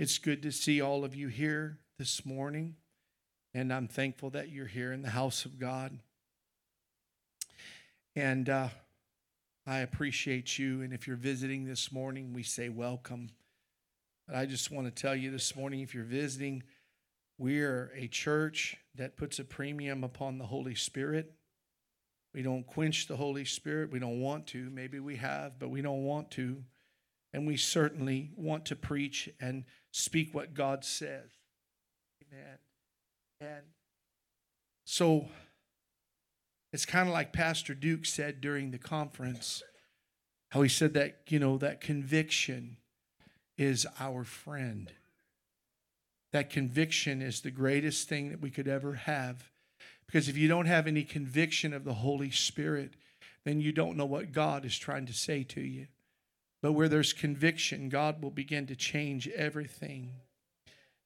It's good to see all of you here this morning, and I'm thankful that you're here in the house of God. And uh, I appreciate you. And if you're visiting this morning, we say welcome. But I just want to tell you this morning if you're visiting, we're a church that puts a premium upon the Holy Spirit. We don't quench the Holy Spirit. We don't want to. Maybe we have, but we don't want to. And we certainly want to preach and speak what God says. Amen. And so it's kind of like Pastor Duke said during the conference, how he said that, you know, that conviction is our friend. That conviction is the greatest thing that we could ever have because if you don't have any conviction of the Holy Spirit, then you don't know what God is trying to say to you. But where there's conviction, God will begin to change everything,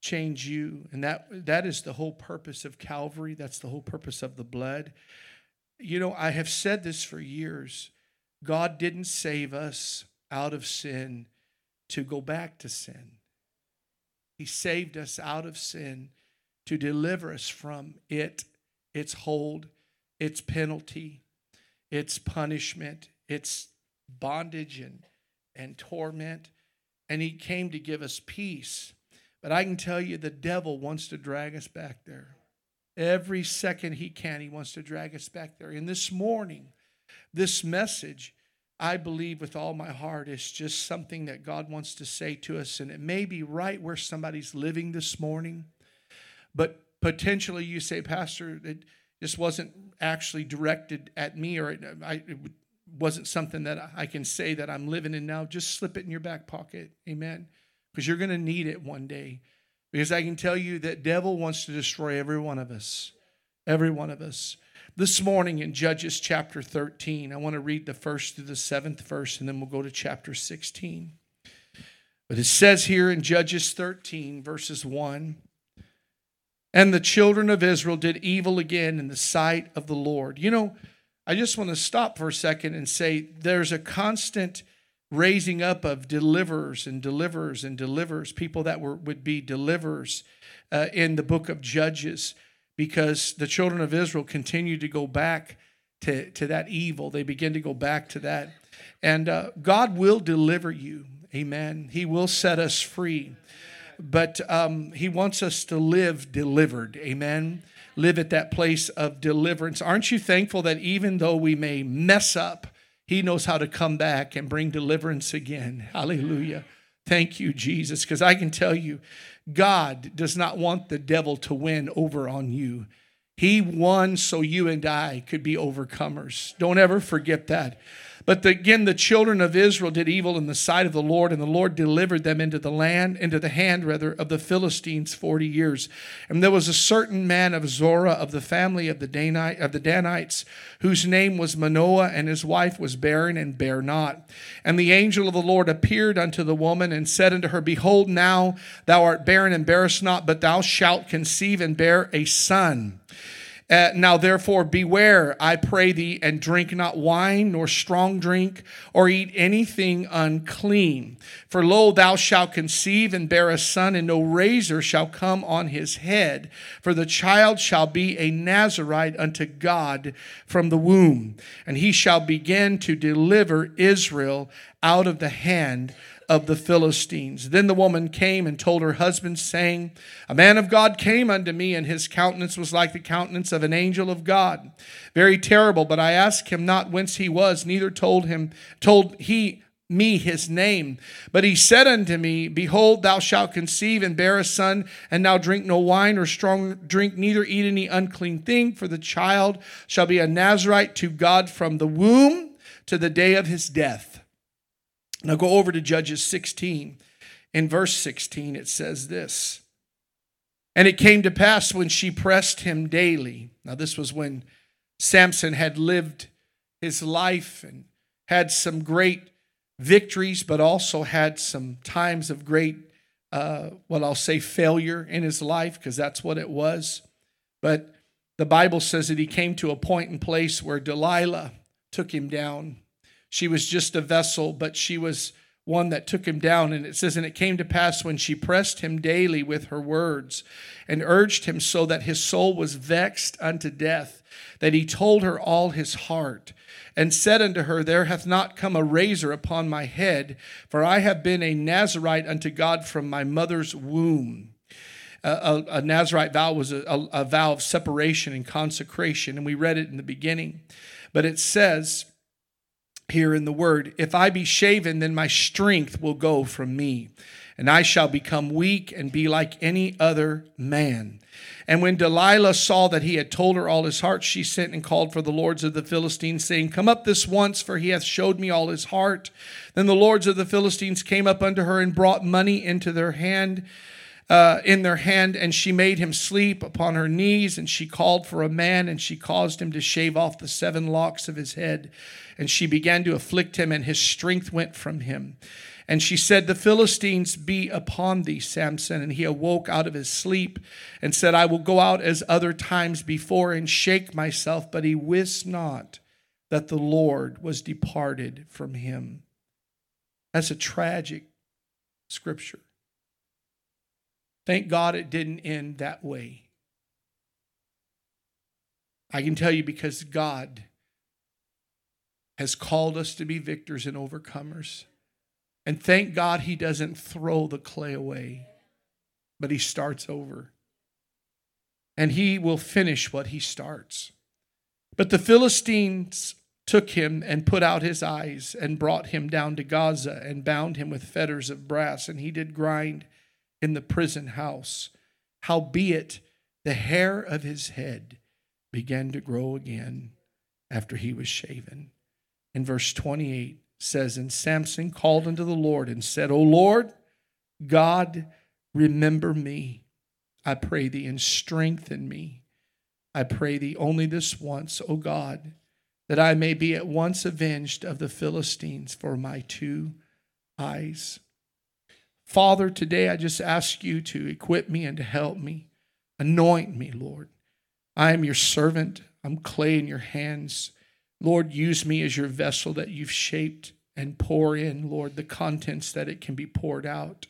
change you. And that, that is the whole purpose of Calvary. That's the whole purpose of the blood. You know, I have said this for years God didn't save us out of sin to go back to sin, He saved us out of sin to deliver us from it its hold, its penalty, its punishment, its bondage and, and torment. And he came to give us peace. But I can tell you, the devil wants to drag us back there. Every second he can, he wants to drag us back there. And this morning, this message, I believe with all my heart, is just something that God wants to say to us. And it may be right where somebody's living this morning, but potentially you say, Pastor, it just wasn't actually directed at me or I, wasn't something that I can say that I'm living in now. Just slip it in your back pocket. Amen. Because you're going to need it one day. Because I can tell you that devil wants to destroy every one of us. Every one of us. This morning in Judges chapter 13, I want to read the first through the seventh verse, and then we'll go to chapter 16. But it says here in Judges 13, verses 1 and the children of Israel did evil again in the sight of the Lord. You know, I just want to stop for a second and say there's a constant raising up of deliverers and deliverers and deliverers, people that were, would be deliverers uh, in the book of Judges, because the children of Israel continue to go back to, to that evil. They begin to go back to that. And uh, God will deliver you. Amen. He will set us free but um, He wants us to live delivered. Amen. Live at that place of deliverance. Aren't you thankful that even though we may mess up, He knows how to come back and bring deliverance again? Hallelujah. Thank you, Jesus. Because I can tell you, God does not want the devil to win over on you. He won so you and I could be overcomers. Don't ever forget that. But the, again, the children of Israel did evil in the sight of the Lord, and the Lord delivered them into the land, into the hand rather of the Philistines forty years. And there was a certain man of Zorah of the family of the Danite, of the Danites, whose name was Manoah, and his wife was barren and bare not. And the angel of the Lord appeared unto the woman and said unto her, Behold, now thou art barren and bearest not, but thou shalt conceive and bear a son. Uh, now, therefore, beware, I pray thee, and drink not wine, nor strong drink, or eat anything unclean. For lo, thou shalt conceive and bear a son, and no razor shall come on his head. For the child shall be a Nazarite unto God from the womb, and he shall begin to deliver Israel out of the hand of the Philistines. Then the woman came and told her husband, saying, A man of God came unto me, and his countenance was like the countenance of an angel of God, very terrible. But I asked him not whence he was, neither told him, told he me his name. But he said unto me, Behold, thou shalt conceive and bear a son, and now drink no wine or strong drink, neither eat any unclean thing, for the child shall be a Nazarite to God from the womb to the day of his death. Now go over to Judges 16. In verse 16, it says this And it came to pass when she pressed him daily. Now, this was when Samson had lived his life and had some great victories, but also had some times of great, uh, what I'll say, failure in his life, because that's what it was. But the Bible says that he came to a point and place where Delilah took him down she was just a vessel, but she was one that took him down. And it says, And it came to pass when she pressed him daily with her words and urged him so that his soul was vexed unto death, that he told her all his heart and said unto her, There hath not come a razor upon my head, for I have been a Nazarite unto God from my mother's womb. A, a, a Nazarite vow was a, a, a vow of separation and consecration, and we read it in the beginning. But it says, here in the word if I be shaven, then my strength will go from me, and I shall become weak and be like any other man. And when Delilah saw that he had told her all his heart, she sent and called for the lords of the Philistines, saying, Come up this once, for he hath showed me all his heart. Then the lords of the Philistines came up unto her and brought money into their hand uh, in their hand, and she made him sleep upon her knees, and she called for a man, and she caused him to shave off the seven locks of his head. And she began to afflict him, and his strength went from him. And she said, The Philistines be upon thee, Samson. And he awoke out of his sleep and said, I will go out as other times before and shake myself. But he wist not that the Lord was departed from him. That's a tragic scripture. Thank God it didn't end that way. I can tell you because God has called us to be victors and overcomers. And thank God he doesn't throw the clay away, but he starts over. And he will finish what he starts. But the Philistines took him and put out his eyes and brought him down to Gaza and bound him with fetters of brass. And he did grind in the prison house. Howbeit, the hair of his head began to grow again after he was shaven. In verse 28 says, And Samson called unto the Lord and said, O Lord, God, remember me. I pray thee, and strengthen me. I pray thee only this once, O God, that I may be at once avenged of the Philistines for my two eyes. Father, today I just ask you to equip me and to help me. Anoint me, Lord. I am your servant. I'm clay in your hands. Lord, use me as your vessel that you've shaped and pour in, Lord, the contents that it can be poured out.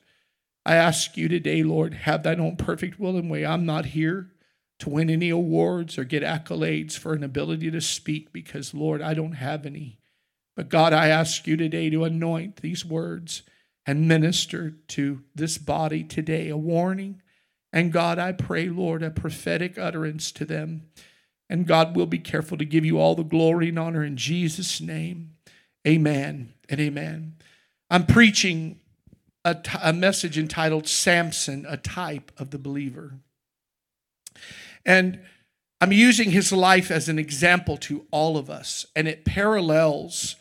I ask you today, Lord, have thine own perfect will and way. I'm not here to win any awards or get accolades for an ability to speak because, Lord, I don't have any. But God, I ask you today to anoint these words and minister to this body today a warning. And God, I pray, Lord, a prophetic utterance to them. And God will be careful to give you all the glory and honor in Jesus' name. Amen and amen. I'm preaching a, t- a message entitled Samson, a type of the believer. And I'm using his life as an example to all of us, and it parallels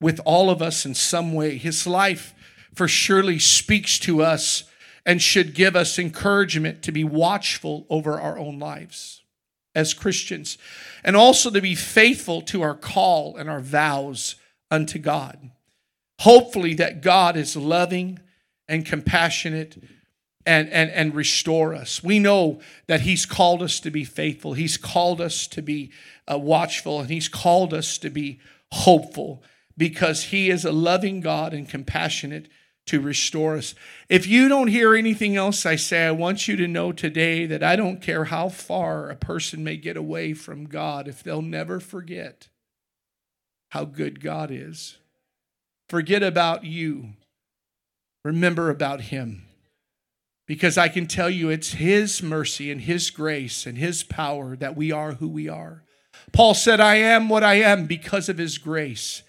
with all of us in some way. His life for surely speaks to us and should give us encouragement to be watchful over our own lives as Christians and also to be faithful to our call and our vows unto God. Hopefully, that God is loving and compassionate and, and, and restore us. We know that He's called us to be faithful, He's called us to be uh, watchful, and He's called us to be hopeful because He is a loving God and compassionate to restore us. If you don't hear anything else I say, I want you to know today that I don't care how far a person may get away from God, if they'll never forget how good God is. Forget about you, remember about Him. Because I can tell you it's His mercy and His grace and His power that we are who we are. Paul said, I am what I am because of His grace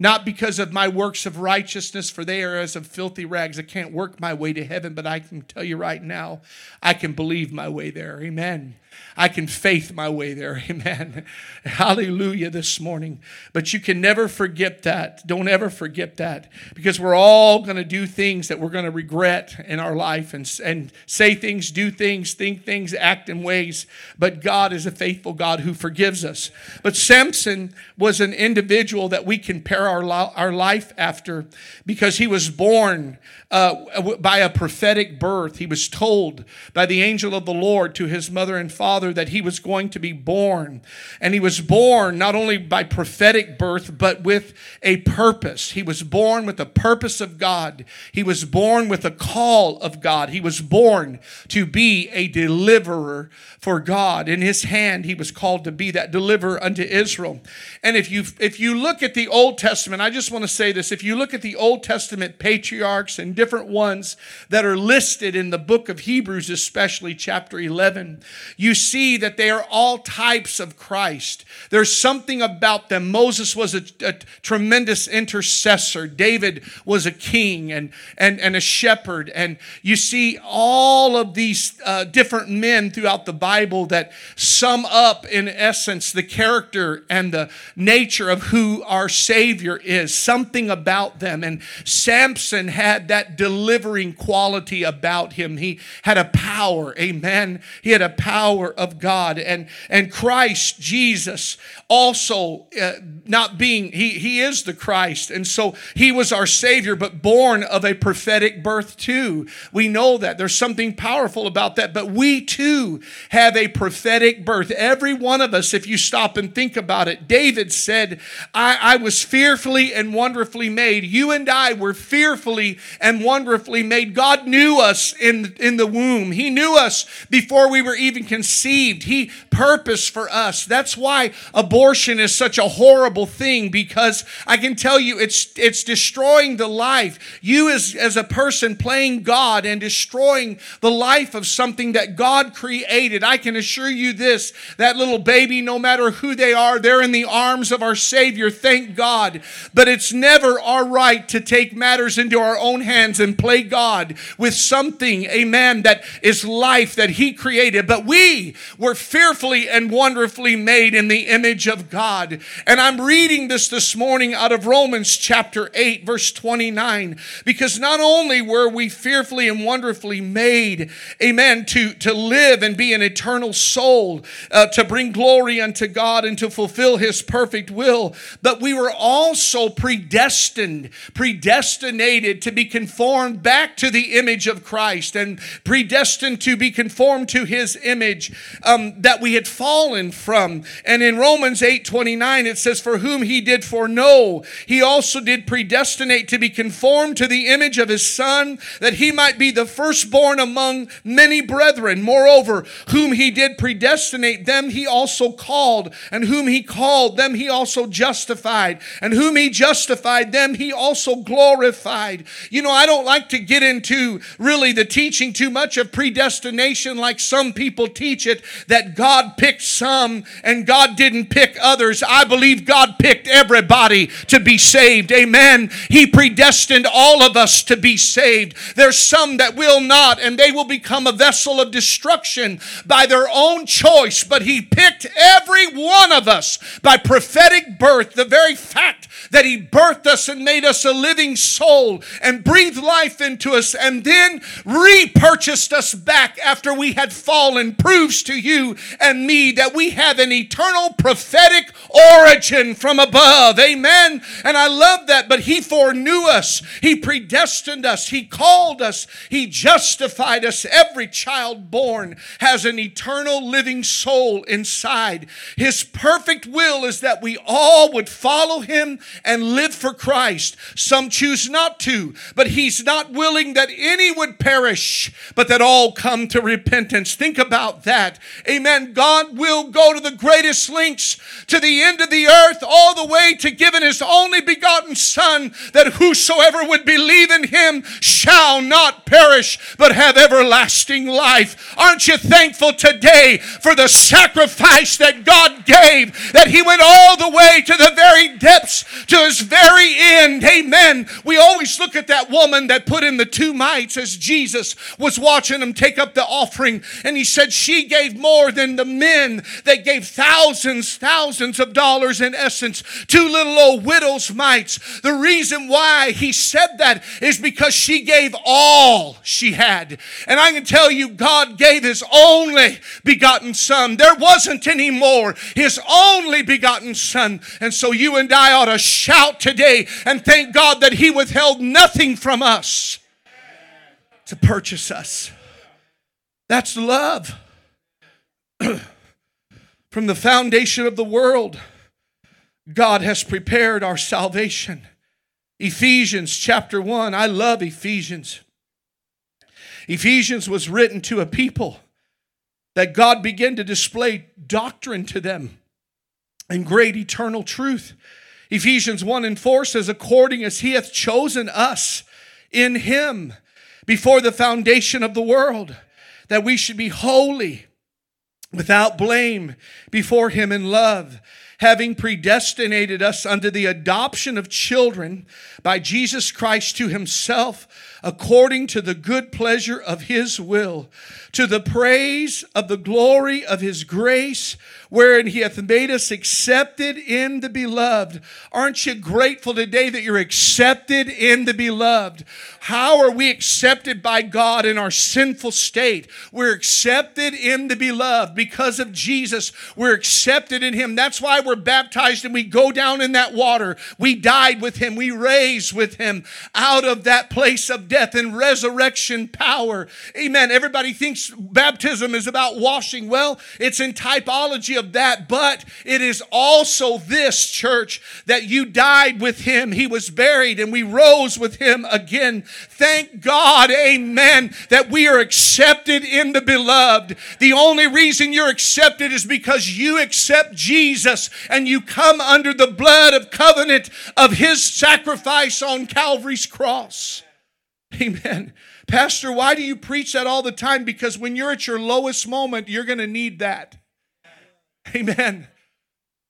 not because of my works of righteousness, for they are as of filthy rags. I can't work my way to heaven, but I can tell you right now, I can believe my way there. Amen. I can faith my way there. Amen. Hallelujah this morning. But you can never forget that. Don't ever forget that because we're all going to do things that we're going to regret in our life and, and say things, do things, think things, act in ways. But God is a faithful God who forgives us. But Samson was an individual that we can parallel our, our life after because he was born uh, by a prophetic birth. He was told by the angel of the Lord to his mother and father that he was going to be born. And he was born not only by prophetic birth, but with a purpose. He was born with the purpose of God. He was born with a call of God. He was born to be a deliverer for God. In his hand, he was called to be that deliverer unto Israel. And if you if you look at the Old Testament, I just want to say this: if you look at the Old Testament patriarchs and different ones that are listed in the book of Hebrews, especially chapter 11, you see that they are all types of Christ. There's something about them. Moses was a, a tremendous intercessor, David was a king and, and, and a shepherd. And you see all of these uh, different men throughout the Bible that sum up, in essence, the character and the nature of who our Savior is, something about them. And Samson had that delivering quality about him. He had a power, amen. He had a power of God. And, and Christ Jesus also uh, not being, he, he is the Christ. And so he was our Savior, but born of a prophetic birth too. We know that. There's something powerful about that. But we too have a prophetic birth. Every one of us, if you stop and think about it, David said, I, I was fearfully and wonderfully made. You and I were fearfully and wonderfully made. God knew us in, in the womb. He knew us before we were even conceived. He purposed for us. That's why abortion is such a horrible thing because I can tell you it's it's destroying the life. You as, as a person playing God and destroying the life of something that God created. I can assure you this that little baby, no matter who they are, they're in the arms of our Savior. Thank God. But it's never our right to take matters into our own hands and play God with something, amen, that is life that He created. But we were fearfully and wonderfully made in the image of God. And I'm reading this this morning out of Romans chapter 8, verse 29, because not only were we fearfully and wonderfully made, amen, to, to live and be an eternal soul, uh, to bring glory unto God and to fulfill His perfect will, but we were also predestined, predestinated to be conformed back to the image of Christ and predestined to be conformed to his image um, that we had fallen from. And in Romans 8 29, it says, For whom he did foreknow, he also did predestinate to be conformed to the image of his Son, that he might be the firstborn among many brethren. Moreover, whom he did predestinate, them he also called, and whom he called, them he also justified, and whom he justified, them he also glorified. You know, I don't like to get into really the teaching too much of predestination like some people teach it, that God picked some and God didn't pick others. I believe God picked everybody to be saved. Amen. He predestined all of us to be saved. There's some that will not, and they will become a vessel of destruction by their own choice, but He picked every one of us by prophetic birth. The very fact that He birthed us and made us a living soul and breathed life into us and then repurchased us back after we had fallen proves to you and me that we have an eternal prophetic origin from above. Amen. And I love that. But He foreknew us, He predestined us, He called us, He justified us. Every child born has an eternal living soul inside. His perfect will is that we all would follow Him and live for Christ. Some choose not to, but He's not willing that any would perish, but that all come to repentance. Think about that. Amen. God will go to the greatest lengths to the end of the earth, all the way to giving His only begotten Son, that whosoever would believe in Him shall not perish, but have everlasting life. Aren't you thankful today for the sacrifice that God gave, that He went all the way to the very depths, to His very end? Amen. We always look at that woman that put in the two mites as Jesus was watching them take up the offering. And he said she gave more than the men that gave thousands, thousands of dollars in essence. Two little old widow's mites. The reason why he said that is because she gave all she had. And I can tell you, God gave his only begotten son. There wasn't any more. His only begotten son. And so you and I ought to shout today and thank God that He withheld nothing from us to purchase us. That's love. From the foundation of the world, God has prepared our salvation. Ephesians chapter 1. I love Ephesians. Ephesians was written to a people that God began to display doctrine to them and great eternal truth. Ephesians 1 and 4 says, According as he hath chosen us in him before the foundation of the world, that we should be holy without blame before him in love, having predestinated us unto the adoption of children by Jesus Christ to himself, according to the good pleasure of his will, to the praise of the glory of his grace wherein he hath made us accepted in the beloved. Aren't you grateful today that you're accepted in the beloved? How are we accepted by God in our sinful state? We're accepted in the beloved because of Jesus. We're accepted in him. That's why we're baptized and we go down in that water. We died with him. We raised with him out of that place of death and resurrection power. Amen. Everybody thinks baptism is about washing. Well, it's in typology of of that, but it is also this church that you died with him. He was buried and we rose with him again. Thank God, amen, that we are accepted in the beloved. The only reason you're accepted is because you accept Jesus and you come under the blood of covenant of his sacrifice on Calvary's cross. Amen. Pastor, why do you preach that all the time? Because when you're at your lowest moment, you're going to need that. Amen.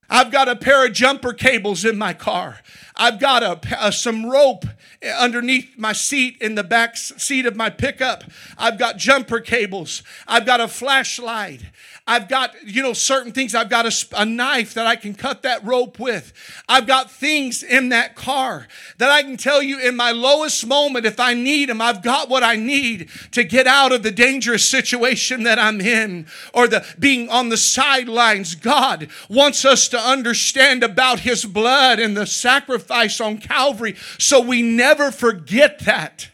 I've got a pair of jumper cables in my car. I've got a, a, uh, some rope eh, underneath my seat in the back seat of my pickup. I've got jumper cables. I've got a flashlight. I've got, you know, certain things. I've got a, a knife that I can cut that rope with. I've got things in that car that I can tell you in my lowest moment, if I need them, I've got what I need to get out of the dangerous situation that I'm in or the being on the sidelines. God wants us to understand about his blood and the sacrifice on Calvary so we never forget that.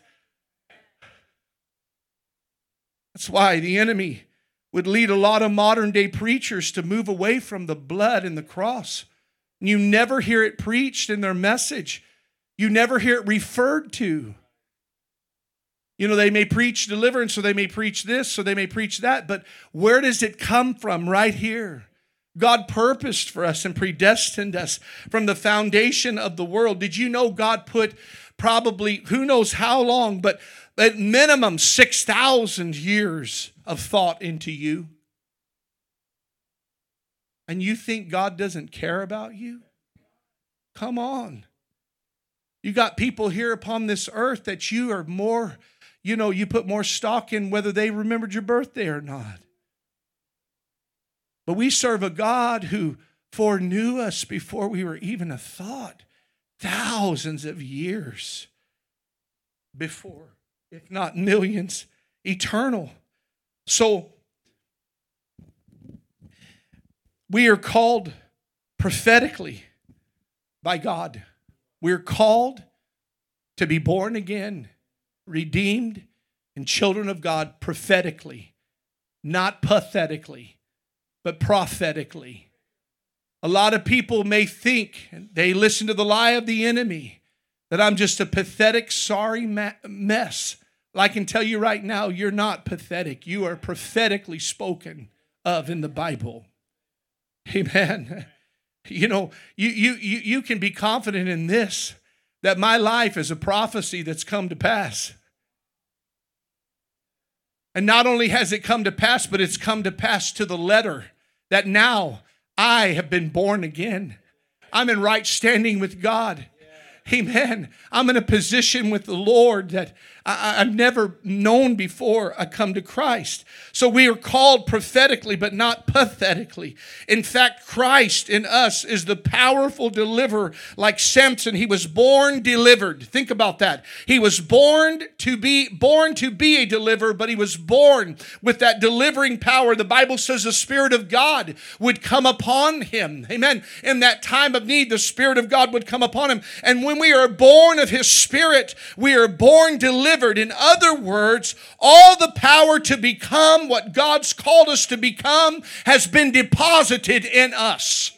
That's why the enemy would lead a lot of modern day preachers to move away from the blood and the cross. You never hear it preached in their message. You never hear it referred to. You know, they may preach deliverance, so they may preach this, so they may preach that, but where does it come from? Right here. God purposed for us and predestined us from the foundation of the world. Did you know God put probably, who knows how long, but at minimum 6,000 years of thought into you. And you think God doesn't care about you? Come on. You got people here upon this earth that you are more, you know, you put more stock in whether they remembered your birthday or not. But we serve a God who foreknew us before we were even a thought, thousands of years before if not millions, eternal. So we are called prophetically by God. We're called to be born again, redeemed, and children of God prophetically, not pathetically, but prophetically. A lot of people may think, they listen to the lie of the enemy, that I'm just a pathetic, sorry mess. I can tell you right now, you're not pathetic. You are prophetically spoken of in the Bible. Amen. You know, you, you, you, you can be confident in this that my life is a prophecy that's come to pass. And not only has it come to pass, but it's come to pass to the letter that now I have been born again. I'm in right standing with God. Amen. I'm in a position with the Lord that I, have never known before I come to Christ. So we are called prophetically, but not pathetically. In fact, Christ in us is the powerful deliverer. Like Samson, he was born delivered. Think about that. He was born to be born to be a deliverer, but he was born with that delivering power. The Bible says the Spirit of God would come upon him. Amen. In that time of need, the Spirit of God would come upon him. And when we are born of his Spirit, we are born delivered. In other words, all the power to become what God's called us to become has been deposited in us.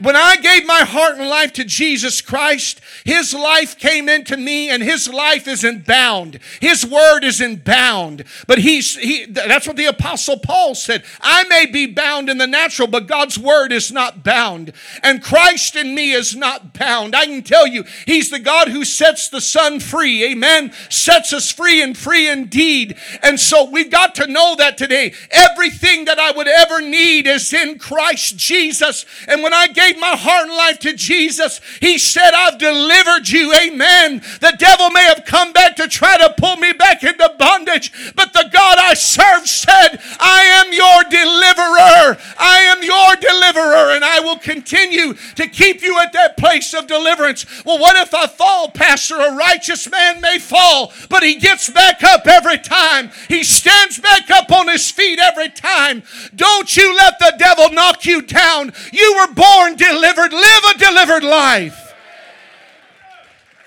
When I gave my heart and life to Jesus Christ, His life came into me and His life isn't bound. His word isn't bound. But He's, he, that's what the Apostle Paul said. I may be bound in the natural, but God's word is not bound. And Christ in me is not bound. I can tell you, He's the God who sets the Son free. Amen. Sets us free and free indeed. And so we've got to know that today. Everything that I would ever need is in Christ Jesus. And when I gave gave my heart and life to Jesus, He said, I've delivered you. Amen. The devil may have come back to try to pull me back into bondage, but the God I serve said, I am your deliverer. I am your deliverer, and I will continue to keep you at that place of deliverance. Well, what if I fall, Pastor? A righteous man may fall, but he gets back up every time. He stands back up on his feet every time. Don't you let the devil knock you down. You were born delivered. Live a delivered life.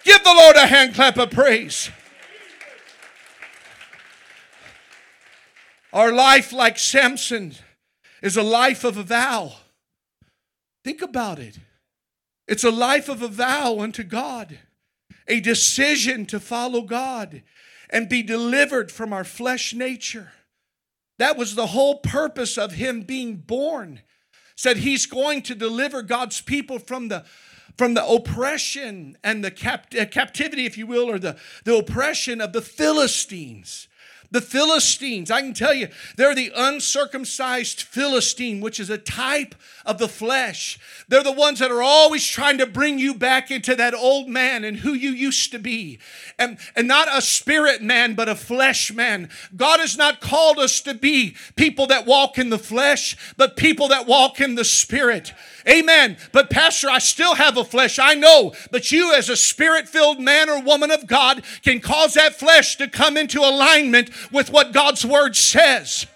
Give the Lord a hand clap of praise. Our life, like Samson, is a life of a vow. Think about it. It's a life of a vow unto God, a decision to follow God and be delivered from our flesh nature. That was the whole purpose of him being born said he's going to deliver God's people from the from the oppression and the cap- uh, captivity, if you will, or the, the oppression of the Philistines. The Philistines, I can tell you, they're the uncircumcised Philistine, which is a type of the flesh. They're the ones that are always trying to bring you back into that old man and who you used to be. And, and not a spirit man, but a flesh man. God has not called us to be people that walk in the flesh, but people that walk in the spirit. Amen. But, Pastor, I still have a flesh. I know. But you, as a spirit filled man or woman of God, can cause that flesh to come into alignment with what God's word says.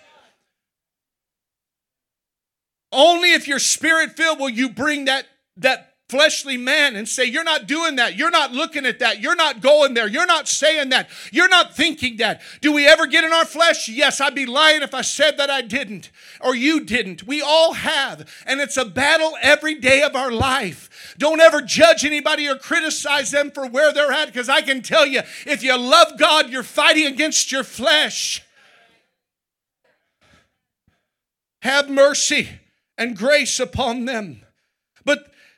Only if you're spirit filled will you bring that, that fleshly man and say, You're not doing that. You're not looking at that. You're not going there. You're not saying that. You're not thinking that. Do we ever get in our flesh? Yes, I'd be lying if I said that I didn't or you didn't. We all have. And it's a battle every day of our life. Don't ever judge anybody or criticize them for where they're at because I can tell you, if you love God, you're fighting against your flesh. Have mercy and grace upon them.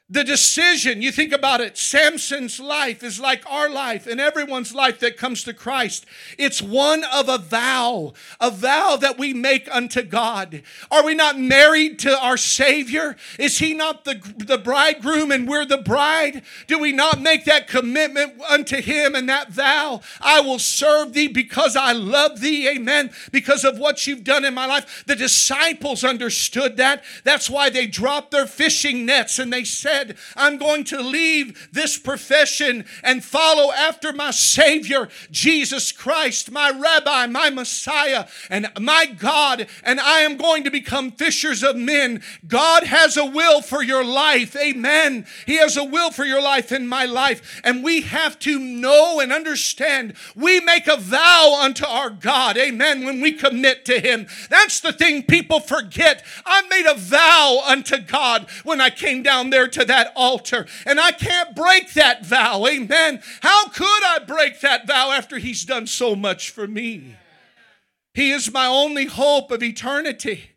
The decision, you think about it, Samson's life is like our life and everyone's life that comes to Christ. It's one of a vow, a vow that we make unto God. Are we not married to our Savior? Is He not the, the bridegroom and we're the bride? Do we not make that commitment unto Him and that vow? I will serve Thee because I love Thee, amen, because of what you've done in my life. The disciples understood that. That's why they dropped their fishing nets and they said, said, I'm going to leave this profession and follow after my Savior, Jesus Christ, my Rabbi, my Messiah, and my God, and I am going to become fishers of men. God has a will for your life. Amen. He has a will for your life and my life. And we have to know and understand. We make a vow unto our God. Amen. When we commit to Him. That's the thing people forget. I made a vow unto God when I came down there to that altar. And I can't break that vow. Amen. How could I break that vow after He's done so much for me? He is my only hope of eternity.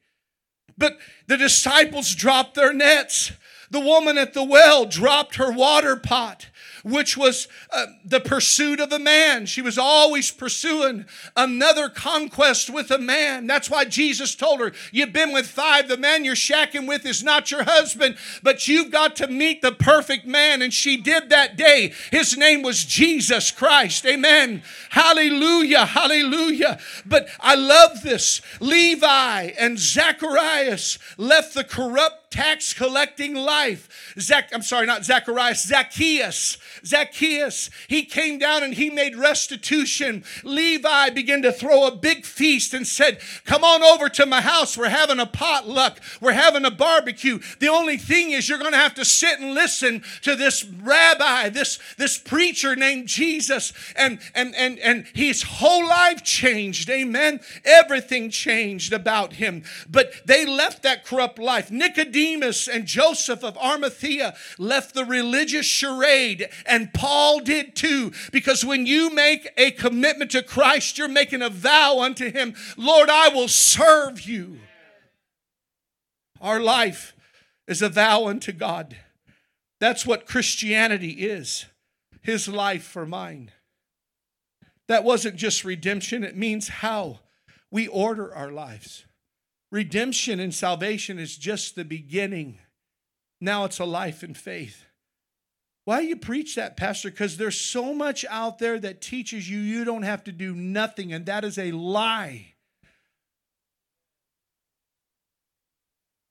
But the disciples dropped their nets. The woman at the well dropped her water pot, which was uh, the pursuit of a man. She was always pursuing another conquest with a man. That's why Jesus told her, You've been with five. The man you're shacking with is not your husband, but you've got to meet the perfect man. And she did that day. His name was Jesus Christ. Amen. Hallelujah. Hallelujah. But I love this. Levi and Zacharias left the corrupt tax collecting life. Zach, I'm sorry, not Zacharias, Zacchaeus. Zacchaeus, he came down and he made restitution. Levi began to throw a big feast and said, Come on over to my house. We're having a potluck. We're having a barbecue. The only thing is, you're going to have to sit and listen to this rabbi, this, this preacher named Jesus. And, and, and, and his whole life changed. Amen. Everything changed about him. But they left that corrupt life. Nicodemus Nicodemus and Joseph of Arimathea left the religious charade, and Paul did too. Because when you make a commitment to Christ, you're making a vow unto Him Lord, I will serve you. Our life is a vow unto God. That's what Christianity is His life for mine. That wasn't just redemption, it means how we order our lives. Redemption and salvation is just the beginning. Now it's a life in faith. Why you preach that, Pastor? Because there's so much out there that teaches you you don't have to do nothing, and that is a lie.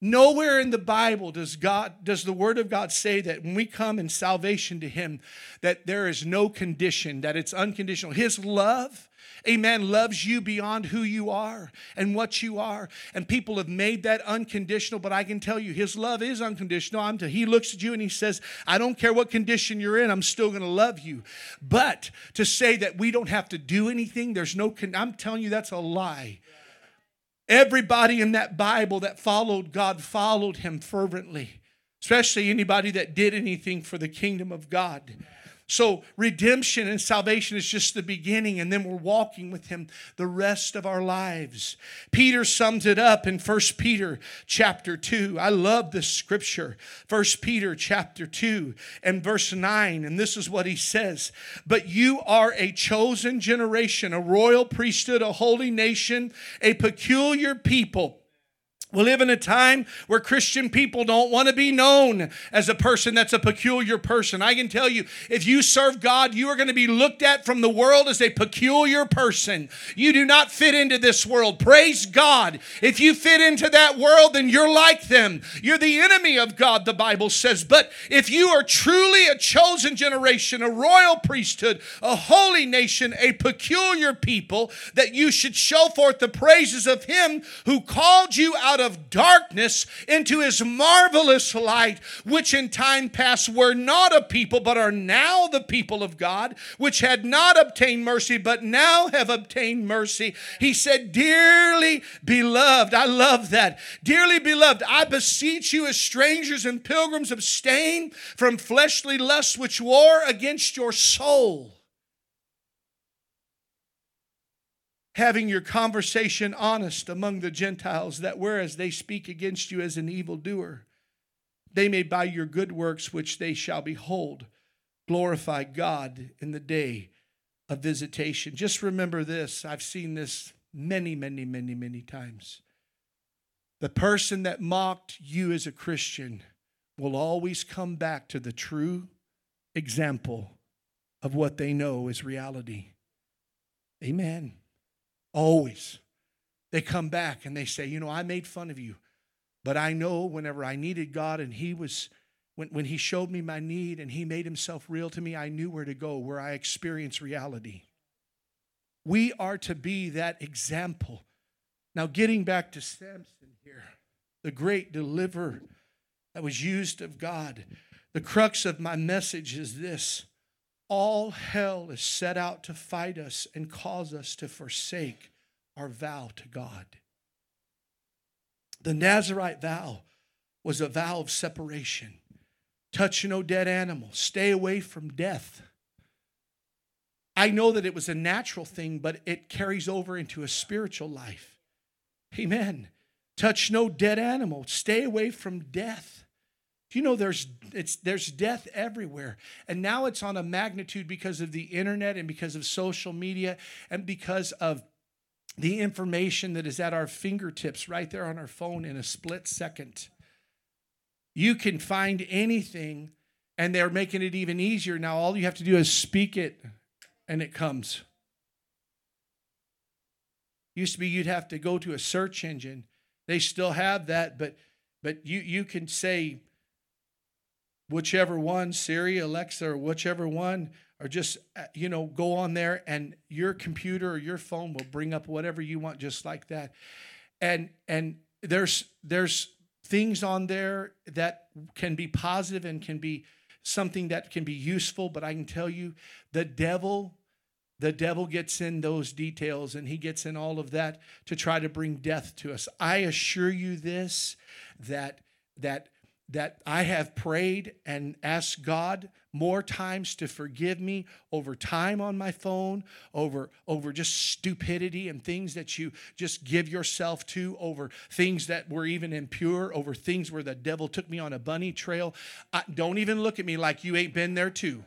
Nowhere in the Bible does God does the word of God say that when we come in salvation to him that there is no condition that it's unconditional. His love amen, loves you beyond who you are and what you are. And people have made that unconditional, but I can tell you, His love is unconditional. I'm to, he looks at you and He says, I don't care what condition you're in, I'm still going to love you. But to say that we don't have to do anything, there's no, con- I'm telling you, that's a lie. Everybody in that Bible that followed God followed Him fervently, especially anybody that did anything for the kingdom of God. So, redemption and salvation is just the beginning, and then we're walking with Him the rest of our lives. Peter sums it up in 1 Peter chapter 2. I love this scripture. 1 Peter chapter 2 and verse 9, and this is what he says But you are a chosen generation, a royal priesthood, a holy nation, a peculiar people we live in a time where Christian people don't want to be known as a person that's a peculiar person. I can tell you, if you serve God, you are going to be looked at from the world as a peculiar person. You do not fit into this world. Praise God. If you fit into that world, then you're like them. You're the enemy of God, the Bible says. But if you are truly a chosen generation, a royal priesthood, a holy nation, a peculiar people, that you should show forth the praises of Him who called you out of of darkness into his marvelous light, which in time past were not a people, but are now the people of God, which had not obtained mercy, but now have obtained mercy. He said, Dearly beloved, I love that. Dearly beloved, I beseech you as strangers and pilgrims abstain from fleshly lusts which war against your soul having your conversation honest among the Gentiles, that whereas they speak against you as an evildoer, they may by your good works which they shall behold glorify God in the day of visitation. Just remember this I've seen this many, many, many, many times. The person that mocked you as a Christian will always come back to the true example of what they know is reality. Amen. Always. They come back and they say, You know, I made fun of you, but I know whenever I needed God and He was, when, when He showed me my need and He made Himself real to me, I knew where to go, where I experienced reality. We are to be that example. Now, getting back to Samson here, the great deliverer that was used of God, the crux of my message is this all hell is set out to fight us and cause us to forsake our vow to God. The Nazarite vow was a vow of separation. Touch no dead animal, stay away from death. I know that it was a natural thing, but it carries over into a spiritual life. Amen. Touch no dead animal, stay away from death. You know there's it's there's death everywhere. And now it's on a magnitude because of the internet and because of social media and because of the information that is at our fingertips right there on our phone in a split second. You can find anything and they're making it even easier. Now all you have to do is speak it and it comes. Used to be you'd have to go to a search engine. They still have that, but but you you can say whichever one, Siri, Alexa, or whichever one, or just uh, you know go on there and your computer or your phone will bring up whatever you want just like that. And and there's there's things on there that can be positive and can be something that can be useful, but I can tell you the devil the devil gets in those details and he gets in all of that to try to bring death to us. I assure you this that that that I have prayed and asked God more times to forgive me over time on my phone, over, over just stupidity and things that you just give yourself to, over things that were even impure, over things where the devil took me on a bunny trail. I, don't even look at me like you ain't been there too.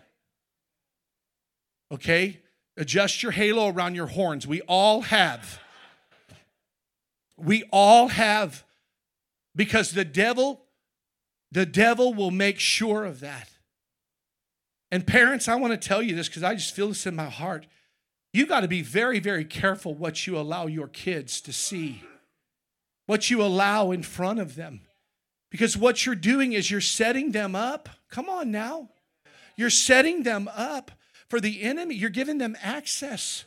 Okay? Adjust your halo around your horns. We all have. We all have. Because the devil, the devil will make sure of that. And parents, I want to tell you this because I just feel this in my heart. You got to be very, very careful what you allow your kids to see, what you allow in front of them. Because what you're doing is you're setting them up. Come on now. You're setting them up for the enemy. You're giving them access.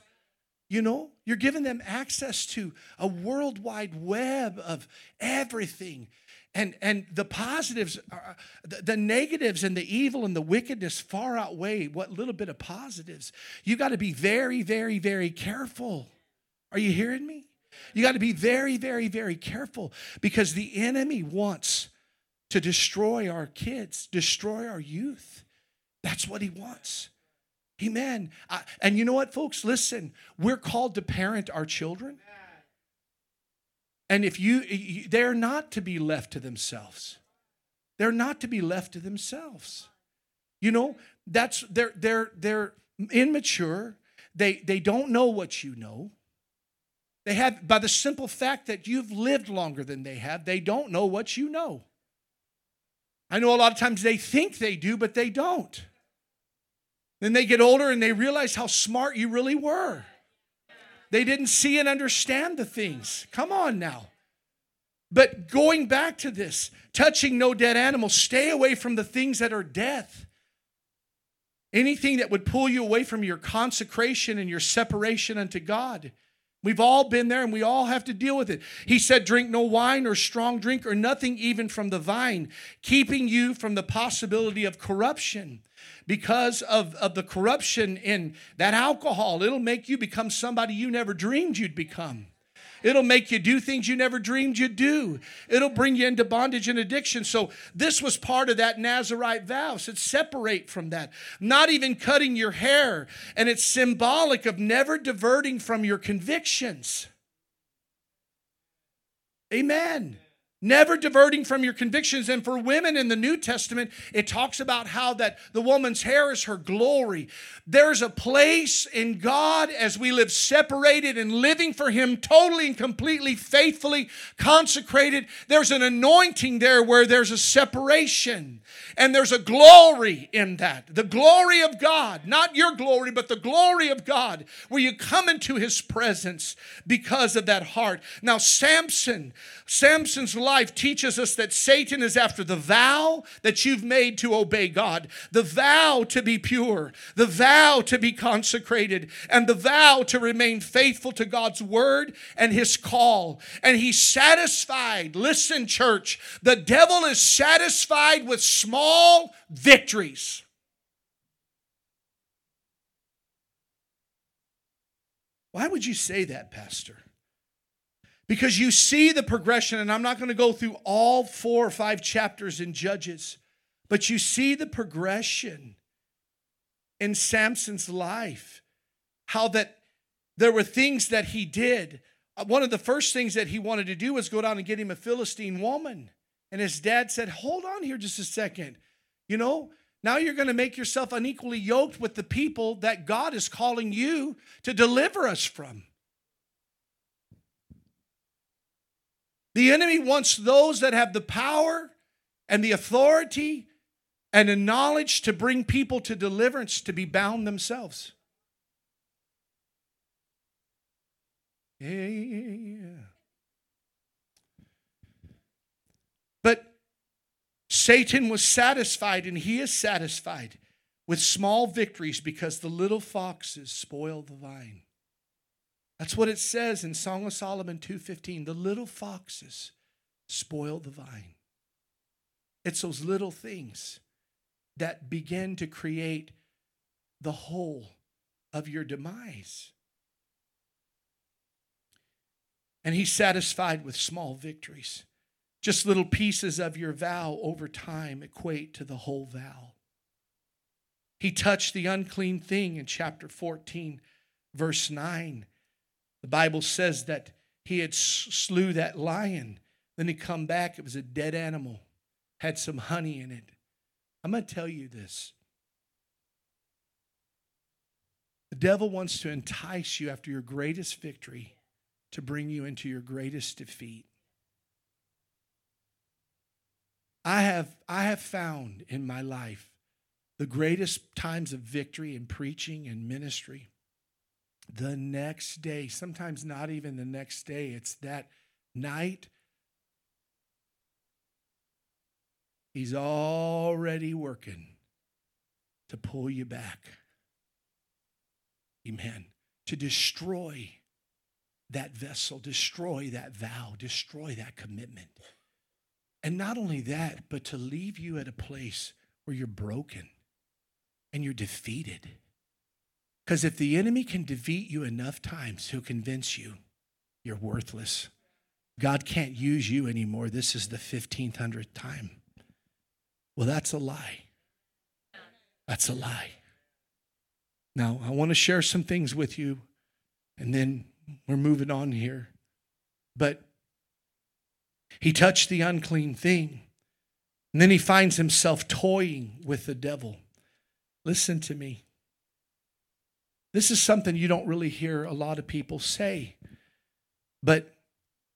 You know, you're giving them access to a worldwide web of everything. And, and the positives, are, the, the negatives and the evil and the wickedness far outweigh what little bit of positives. You got to be very, very, very careful. Are you hearing me? You got to be very, very, very careful because the enemy wants to destroy our kids, destroy our youth. That's what he wants. Amen. I, and you know what, folks? Listen, we're called to parent our children. And if you, they're not to be left to themselves. They're not to be left to themselves. You know, that's they're they're they're immature. They they don't know what you know. They have by the simple fact that you've lived longer than they have, they don't know what you know. I know a lot of times they think they do, but they don't. Then they get older and they realize how smart you really were. They didn't see and understand the things. Come on now. But going back to this, touching no dead animal, stay away from the things that are death. Anything that would pull you away from your consecration and your separation unto God. We've all been there and we all have to deal with it. He said, Drink no wine or strong drink or nothing even from the vine, keeping you from the possibility of corruption because of, of the corruption in that alcohol. It'll make you become somebody you never dreamed you'd become. It'll make you do things you never dreamed you'd do. It'll bring you into bondage and addiction. So, this was part of that Nazarite vow. So, separate from that. Not even cutting your hair. And it's symbolic of never diverting from your convictions. Amen. Never diverting from your convictions. And for women in the New Testament, it talks about how that the woman's hair is her glory. There's a place in God as we live separated and living for Him totally and completely faithfully consecrated. There's an anointing there where there's a separation and there's a glory in that. The glory of God, not your glory, but the glory of God, where you come into His presence because of that heart. Now, Samson, Samson's life teaches us that Satan is after the vow that you've made to obey God, the vow to be pure, the vow to be consecrated, and the vow to remain faithful to God's word and his call. And he's satisfied. Listen, church, the devil is satisfied with small victories. Why would you say that, Pastor? Because you see the progression, and I'm not going to go through all four or five chapters in Judges, but you see the progression in Samson's life. How that there were things that he did. Uh, one of the first things that he wanted to do was go down and get him a Philistine woman. And his dad said, Hold on here just a second. You know, now you're going to make yourself unequally yoked with the people that God is calling you to deliver us from. The enemy wants those that have the power and the authority and the knowledge to bring people to deliverance to be bound themselves. Yeah, yeah, yeah. But Satan was satisfied, and he is satisfied with small victories because the little foxes spoil the vine. That's what it says in Song of Solomon 2:15. The little foxes spoil the vine. It's those little things that begin to create the whole of your demise. And he's satisfied with small victories. Just little pieces of your vow over time equate to the whole vow. He touched the unclean thing in chapter 14, verse 9. The Bible says that he had slew that lion. Then he come back, it was a dead animal, had some honey in it. I'm going to tell you this. The devil wants to entice you after your greatest victory to bring you into your greatest defeat. I have, I have found in my life the greatest times of victory in preaching and ministry. The next day, sometimes not even the next day, it's that night. He's already working to pull you back. Amen. To destroy that vessel, destroy that vow, destroy that commitment. And not only that, but to leave you at a place where you're broken and you're defeated. Because if the enemy can defeat you enough times, he'll convince you you're worthless. God can't use you anymore. This is the 1500th time. Well, that's a lie. That's a lie. Now, I want to share some things with you, and then we're moving on here. But he touched the unclean thing. And then he finds himself toying with the devil. Listen to me. This is something you don't really hear a lot of people say, but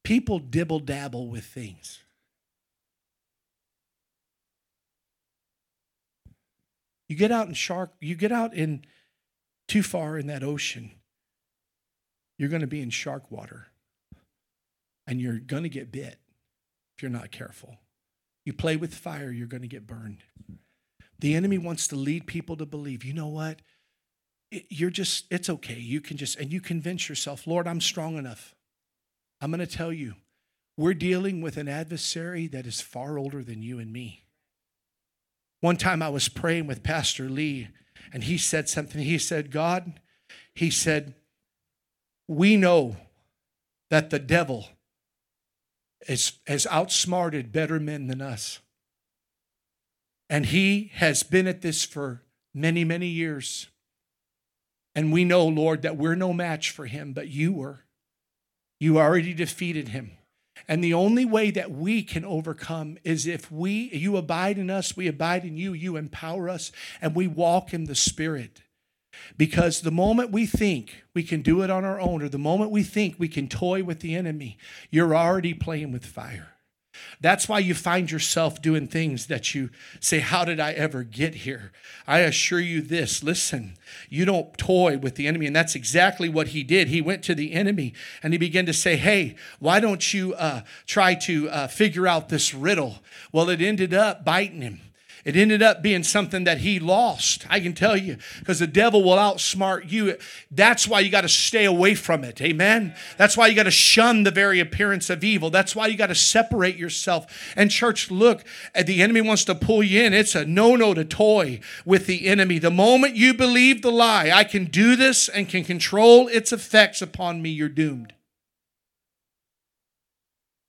people dibble dabble with things. You get out in shark, you get out in too far in that ocean, you're going to be in shark water and you're going to get bit if you're not careful. You play with fire, you're going to get burned. The enemy wants to lead people to believe, you know what? You're just, it's okay. You can just, and you convince yourself, Lord, I'm strong enough. I'm going to tell you, we're dealing with an adversary that is far older than you and me. One time I was praying with Pastor Lee, and he said something. He said, God, he said, we know that the devil is, has outsmarted better men than us. And he has been at this for many, many years. And we know, Lord, that we're no match for him, but you were. You already defeated him. And the only way that we can overcome is if we, you abide in us, we abide in you, you empower us, and we walk in the Spirit. Because the moment we think we can do it on our own, or the moment we think we can toy with the enemy, you're already playing with fire. That's why you find yourself doing things that you say, How did I ever get here? I assure you this listen, you don't toy with the enemy. And that's exactly what he did. He went to the enemy and he began to say, Hey, why don't you uh, try to uh, figure out this riddle? Well, it ended up biting him. It ended up being something that he lost. I can tell you, because the devil will outsmart you. That's why you got to stay away from it. Amen. That's why you got to shun the very appearance of evil. That's why you got to separate yourself. And, church, look, the enemy wants to pull you in. It's a no no to toy with the enemy. The moment you believe the lie, I can do this and can control its effects upon me, you're doomed.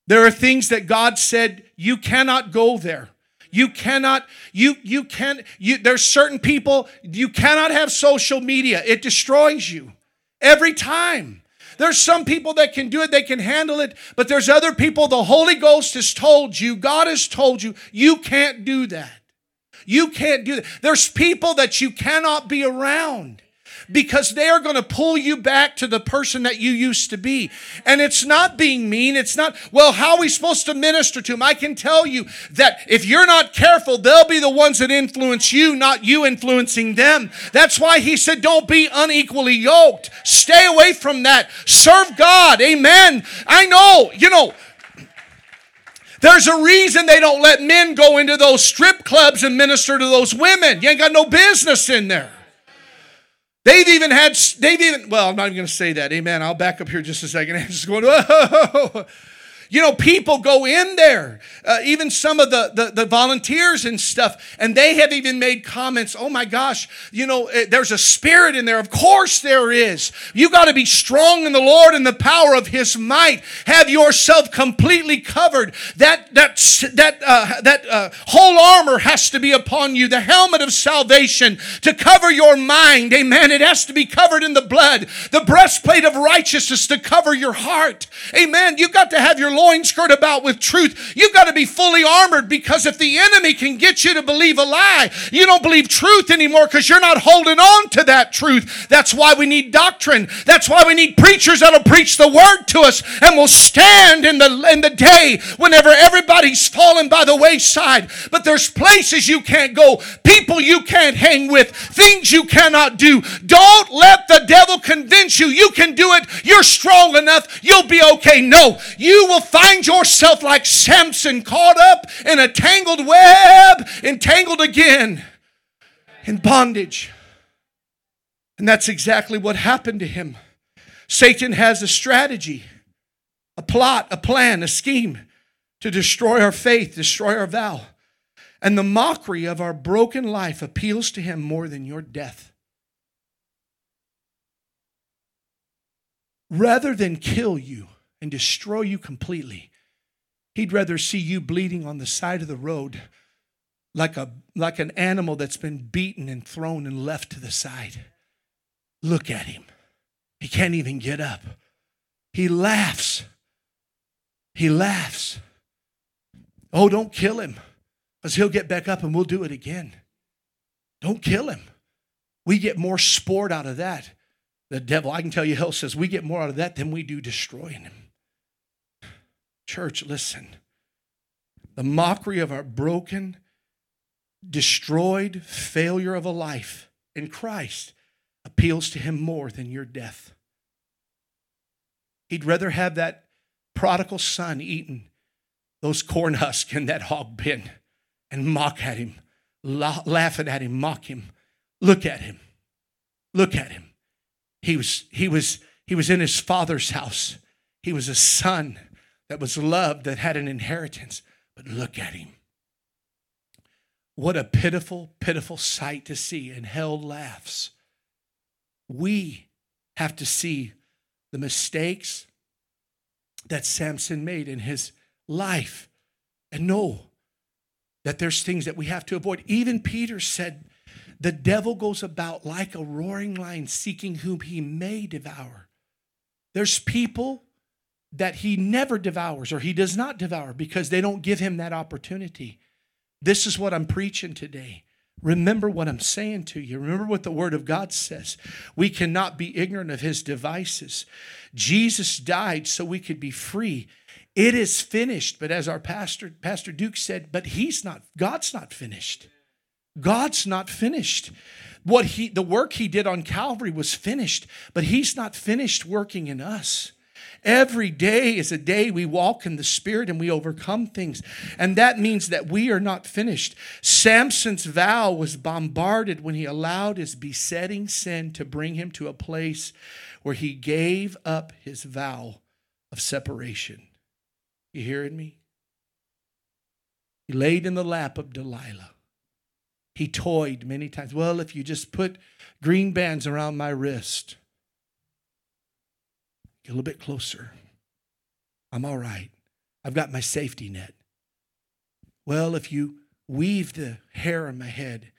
There are things that God said, you cannot go there. You cannot, you, you can, you, there's certain people, you cannot have social media. It destroys you every time. There's some people that can do it, they can handle it, but there's other people the Holy Ghost has told you, God has told you, you can't do that. You can't do that. There's people that you cannot be around because they are going to pull you back to the person that you used to be. And it's not being mean. It's not, well, how are we supposed to minister to them? I can tell you that if you're not careful, they'll be the ones that influence you, not you influencing them. That's why he said, don't be unequally yoked. Stay away from that. Serve God. Amen. I know, you know, there's a reason they don't let men go into those strip clubs and minister to those women. You ain't got no business in there. They've even had, they've even, well, I'm not even going to say that. Amen. I'll back up here just a second. I'm just going, whoa. You know, people go in there, uh, even some of the, the, the, volunteers and stuff, and they have even made comments. Oh my gosh, you know, eh, there's a spirit in there. Of course there is. You got to be strong in the Lord and the power of His might. Have yourself completely covered. That that that uh, that uh, whole armor has to be upon you. The helmet of salvation to cover your mind. Amen. It has to be covered in the blood. The breastplate of righteousness to cover your heart. Amen. You've got to have your loins girt about with truth. You've got to be fully armored because if the enemy can get you to believe a lie, you don't believe truth anymore because you're not holding on to that truth. That's why we need doctrine. That's why we need preachers that'll preach the word to us and will stand in the in the day whenever everybody's fallen by the wayside. But there's places you can't go, people you can't hang with, things you cannot do. Don't let the devil convince you you can do it. You're strong enough. You'll be okay. No, you will find yourself like Samson, caught up in a tangled web, entangled again in bondage. And that's exactly what happened to him. Satan has a strategy, a plot, a plan, a scheme to destroy our faith, destroy our vow. And the mockery of our broken life appeals to him more than your death. Rather than kill you, and destroy you completely. He'd rather see you bleeding on the side of the road like, a, like an animal that's been beaten and thrown and left to the side. Look at him. He can't even get up. He laughs. He laughs. Oh, don't kill him because he'll get back up and we'll do it again. Don't kill him. We get more sport out of that. The devil, I can tell you, hell says we get more out of that than we do destroying him. Church, listen. The mockery of our broken, destroyed failure of a life in Christ appeals to him more than your death. He'd rather have that prodigal son eaten those corn husks in that hog pen and mock at him, laughing at him, mock him. Look at him. Look at him. He was, he was, he was in his father's house. He was a son that was loved, that had an inheritance. But look at him. What a pitiful, pitiful sight to see. And hell laughs. We have to see the mistakes that Samson made in his life and know that there's things that we have to avoid. Even Peter said, The devil goes about like a roaring lion seeking whom he may devour. There's people that he never devours or he does not devour because they don't give him that opportunity. This is what I'm preaching today. Remember what I'm saying to you. Remember what the Word of God says. We cannot be ignorant of His devices. Jesus died so we could be free. It is finished. But as our pastor, Pastor Duke said, but He's not, God's not finished. God's not finished. What He, the work He did on Calvary was finished, but He's not finished working in us. Every day is a day we walk in the Spirit and we overcome things. And that means that we are not finished. Samson's vow was bombarded when he allowed his besetting sin to bring him to a place where he gave up his vow of separation. You hearing me? He laid in the lap of Delilah. He toyed many times. Well, if you just put green bands around my wrist, Get a little bit closer. I'm all right. I've got my safety net. Well, if you weave the hair on my head,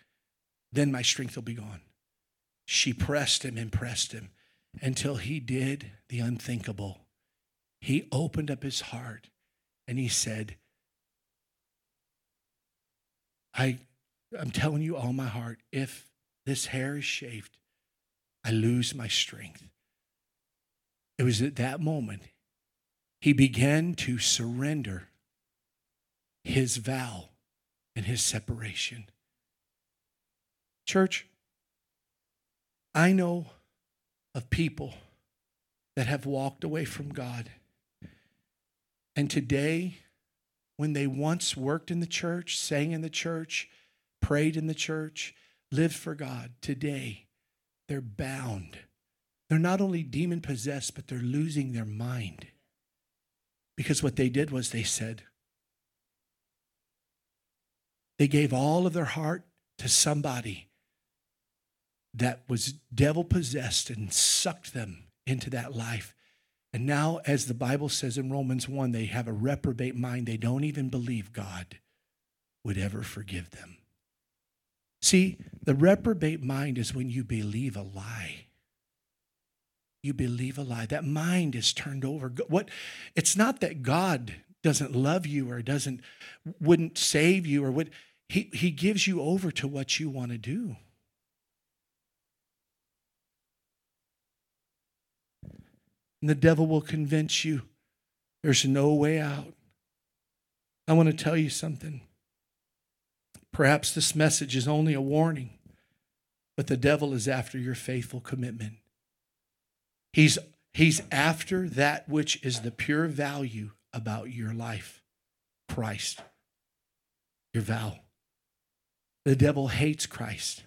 then my strength will be gone. She pressed him and pressed him. until he did the unthinkable. He opened up his heart and he said, I, I'm telling you all my heart, if this hair is shaved, I lose my strength. It was at that moment he began to surrender his vow and his separation. Church, I know of people that have walked away from God. And today, when they once worked in the church, sang in the church, prayed in the church, lived for God, today they're bound. They're not only demon possessed, but they're losing their mind. Because what they did was they said, they gave all of their heart to somebody that was devil possessed and sucked them into that life. And now, as the Bible says in Romans 1, they have a reprobate mind. They don't even believe God would ever forgive them. See, the reprobate mind is when you believe a lie. You believe a lie. That mind is turned over. What it's not that God doesn't love you or doesn't wouldn't save you or would he, he gives you over to what you want to do. And the devil will convince you there's no way out. I want to tell you something. Perhaps this message is only a warning, but the devil is after your faithful commitment. He's, he's after that which is the pure value about your life Christ, your vow. The devil hates Christ.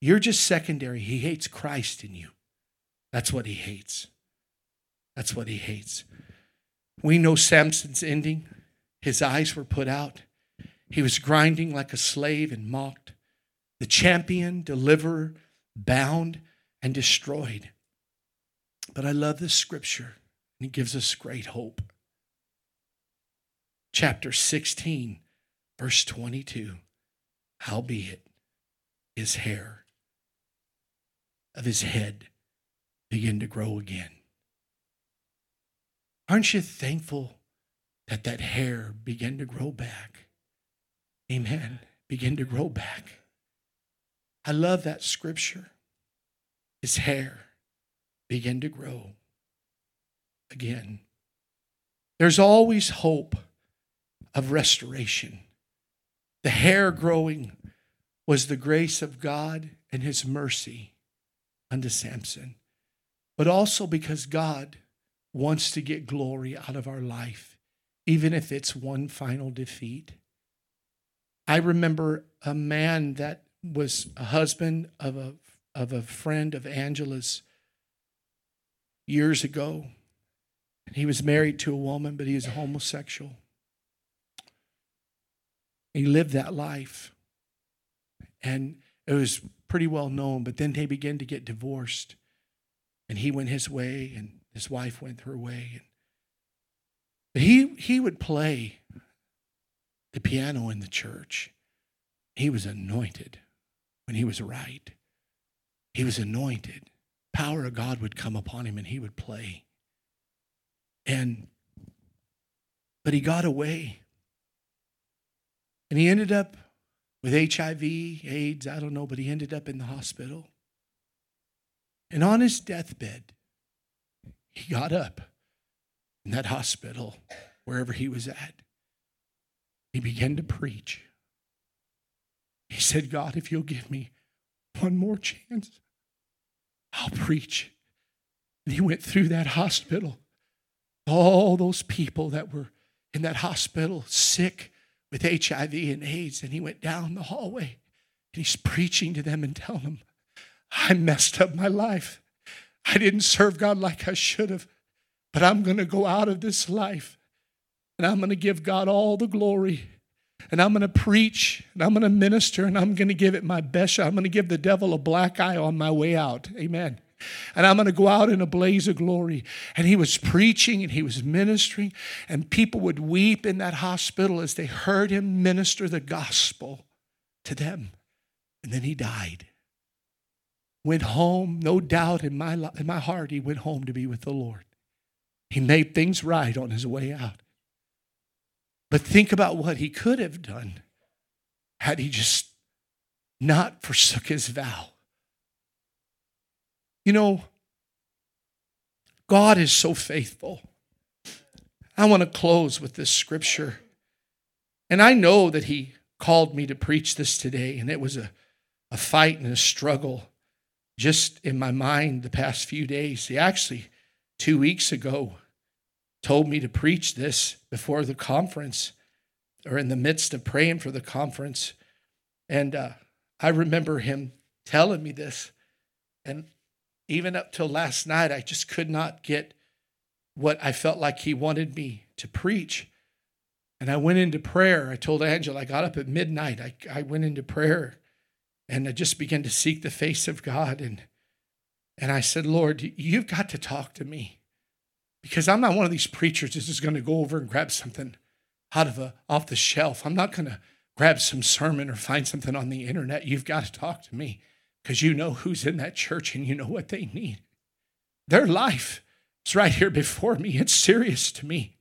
You're just secondary. He hates Christ in you. That's what he hates. That's what he hates. We know Samson's ending. His eyes were put out. He was grinding like a slave and mocked. The champion, deliverer, bound and destroyed. But I love this scripture, and it gives us great hope. Chapter 16, verse 22. Howbeit, his hair of his head began to grow again. Aren't you thankful that that hair began to grow back? Amen. Begin to grow back. I love that scripture. His hair began to grow again. There's always hope of restoration. The hair growing was the grace of God and his mercy unto Samson, but also because God wants to get glory out of our life, even if it's one final defeat. I remember a man that was a husband of a, of a friend of Angela's years ago. He was married to a woman, but he was a homosexual. He lived that life. And it was pretty well known, but then they began to get divorced. And he went his way, and his wife went her way. But he, he would play the piano in the church. He was anointed when he was right. He was anointed. Power of God would come upon him and he would play. And but he got away. And he ended up with HIV, AIDS, I don't know, but he ended up in the hospital. And on his deathbed, he got up in that hospital, wherever he was at. He began to preach. He said, God, if you'll give me one more chance, I'll preach. And he went through that hospital. All those people that were in that hospital sick with HIV and AIDS. And he went down the hallway and he's preaching to them and telling them, I messed up my life. I didn't serve God like I should have, but I'm going to go out of this life and I'm going to give God all the glory and I'm going to preach and I'm going to minister and I'm going to give it my best shot. I'm going to give the devil a black eye on my way out. Amen. And I'm going to go out in a blaze of glory. And he was preaching and he was ministering, and people would weep in that hospital as they heard him minister the gospel to them. And then he died. went home, no doubt in my, in my heart, he went home to be with the Lord. He made things right on his way out. But think about what he could have done had he just not forsook his vow. You know, God is so faithful. I want to close with this scripture. And I know that He called me to preach this today, and it was a, a fight and a struggle just in my mind the past few days. Actually, two weeks ago, told me to preach this before the conference or in the midst of praying for the conference. And uh, I remember him telling me this. And even up till last night, I just could not get what I felt like he wanted me to preach. And I went into prayer. I told Angela, I got up at midnight. I, I went into prayer and I just began to seek the face of God. And, and I said, Lord, you've got to talk to me because I'm not one of these preachers that's just going to go over and grab something out of a off the shelf. I'm not going to grab some sermon or find something on the internet. You've got to talk to me because you know who's in that church and you know what they need. Their life is right here before me. It's serious to me.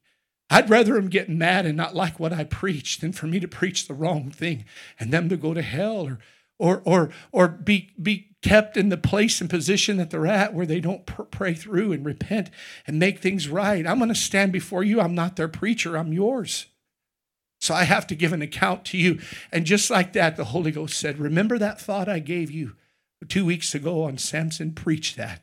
I'd rather them get mad and not like what I preach than for me to preach the wrong thing and them to go to hell or or or or be be kept in the place and position that they're at where they don't pr- pray through and repent and make things right. I'm going to stand before you. I'm not their preacher. I'm yours. So I have to give an account to you. And just like that, the Holy Ghost said, Remember that thought I gave you? two weeks ago on Samson preached that.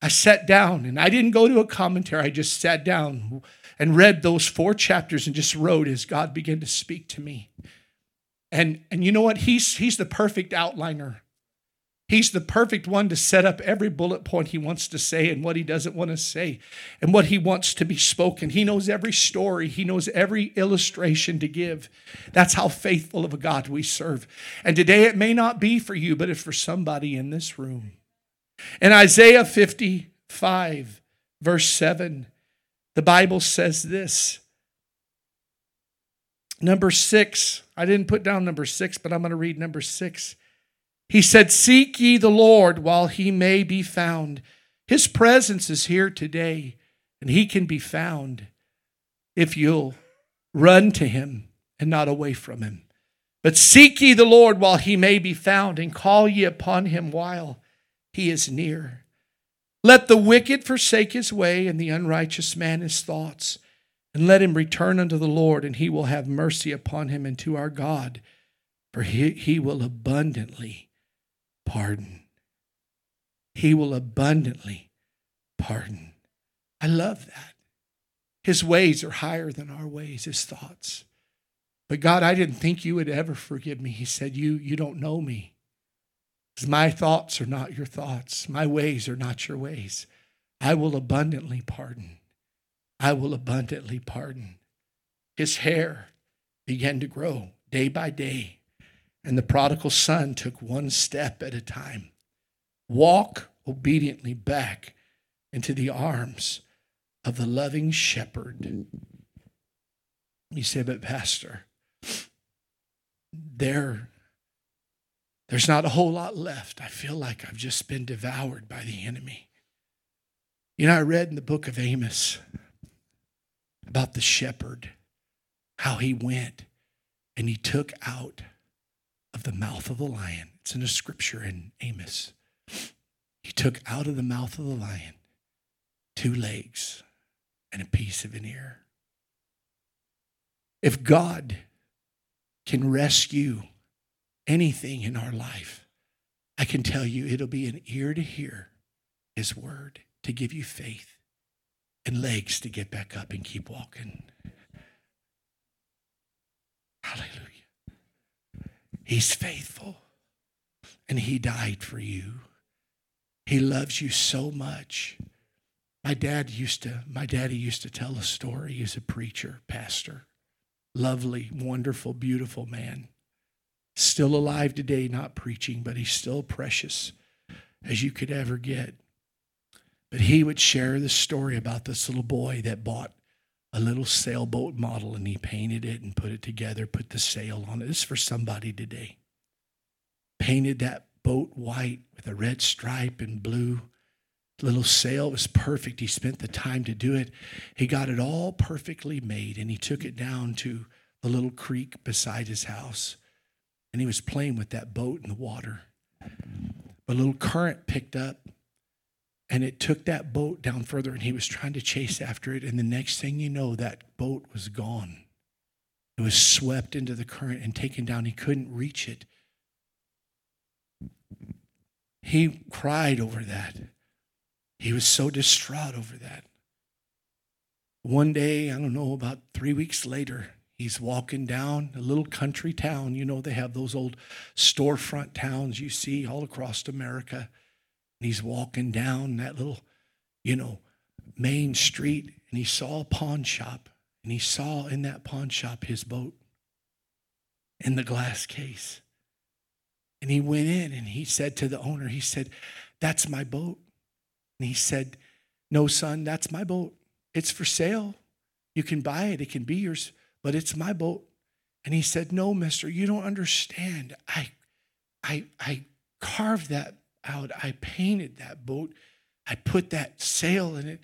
I sat down and I didn't go to a commentary. I just sat down and read those four chapters and just wrote as God began to speak to me. And, and you know what? He's, he's the perfect outliner. He's the perfect one to set up every bullet point he wants to say and what he doesn't want to say and what he wants to be spoken. He knows every story, he knows every illustration to give. That's how faithful of a God we serve. And today it may not be for you, but it's for somebody in this room. In Isaiah 55, verse 7, the Bible says this. Number six, I didn't put down number six, but I'm going to read number six. He said, Seek ye the Lord while he may be found. His presence is here today, and he can be found if you'll run to him and not away from him. But seek ye the Lord while he may be found, and call ye upon him while he is near. Let the wicked forsake his way, and the unrighteous man his thoughts, and let him return unto the Lord, and he will have mercy upon him and to our God, for he, he will abundantly pardon. He will abundantly pardon. I love that. His ways are higher than our ways, his thoughts. But God, I didn't think you would ever forgive me. He said, You, you don't know me. My thoughts are not your thoughts, my ways are not your ways. I will abundantly pardon. I will abundantly pardon. His hair began to grow day by day and the prodigal son took one step at a time. Walk obediently back into the arms of the loving shepherd. You say, but Pastor, there, there's not a whole lot left. I feel like I've just been devoured by the enemy. You know, I read in the book of Amos about the shepherd, how he went and he took out of the mouth of the lion. It's in a scripture in Amos. He took out of the mouth of the lion two legs and a piece of an ear. If God can rescue anything in our life, I can tell you it'll be an ear to hear his word to give you faith and legs to get back up and keep walking. Hallelujah. He's faithful. And He died for you. He loves you so much. My dad used to, my daddy used to tell a story. He's a preacher, pastor, lovely, wonderful, beautiful man. Still alive today, not preaching, but he's still precious as you could ever get. But he would share the story about this little boy that bought a little sailboat model and he painted it and put it together, put the sail on it. This is for somebody today. Painted that boat white with a red stripe and blue. little sail was perfect. He spent the time to do it. He got it all perfectly made and he took it down to the little creek beside his house. And he was playing with that boat in the water. A little current picked up and it took that boat down further and he was trying to chase after it. And the next thing you know, that boat was gone. It was swept into the current and taken down. He couldn't reach it. He cried over that. He was so distraught over that. One day, I don't know, about three weeks later, he's walking down a little country town. You know, they have those old storefront towns you see all across America. And he's walking down that little, you know, main street and he saw a pawn shop and he saw in that pawn shop his boat in the glass case. And he went in and he said to the owner, he said, That's my boat. And he said, No, son, that's my boat. It's for sale. You can buy it, it can be yours, but it's my boat. And he said, No, mister, you don't understand. I I I carved that out. I painted that boat. I put that sail in it.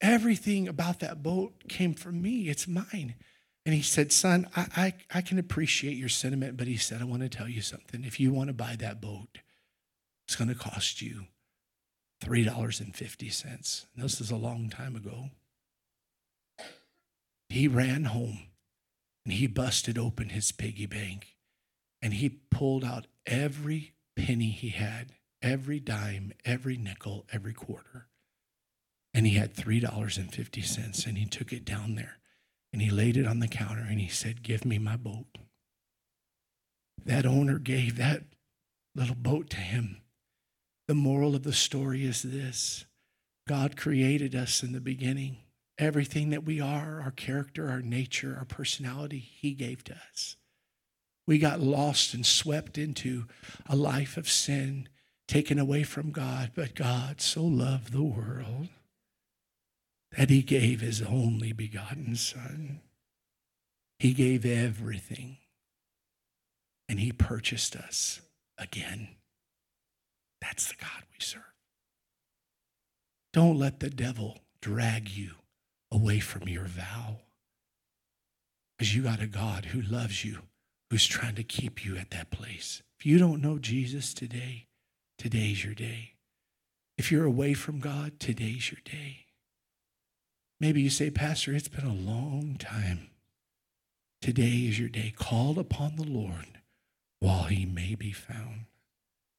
Everything about that boat came from me. It's mine. And he said, Son, I, I, I, can appreciate your sentiment, but he said, I want to tell you something. If you want to buy that boat, it's going to cost you $3.50. This is a long time ago. He ran home and he busted open his piggy bank and he pulled out every penny he had, every dime, every nickel, every quarter. And he had $3.50 and he took it down there and he laid it on the counter and he said, Give me my boat. That owner gave that little boat to him. The moral of the story is this God created us in the beginning. Everything that we are, our character, our nature, our personality, He gave to us. We got lost and swept into a life of sin, taken away from God, but God so loved the world that he gave his only begotten Son. He gave everything, and he purchased us again. That's the God we serve. Don't let the devil drag you away from your vow. Because you got a God who loves you, who's trying to keep you at that place. If you don't know Jesus today, today's your day. If you're away from God, today's your day. Maybe you say, Pastor, it's been a long time. Today is your day. Call upon the Lord while he may be found.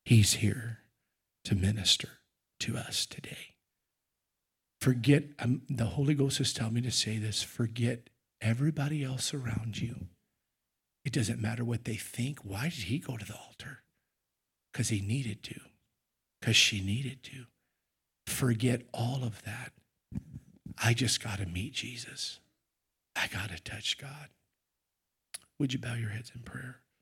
He's here to minister to us today. Forget, um, the Holy Ghost has told me to say this forget everybody else around you. It doesn't matter what they think. Why did he go to the altar? Because he needed to, because she needed to. Forget all of that I just got to meet Jesus. I got to touch God. Would you bow your heads in prayer?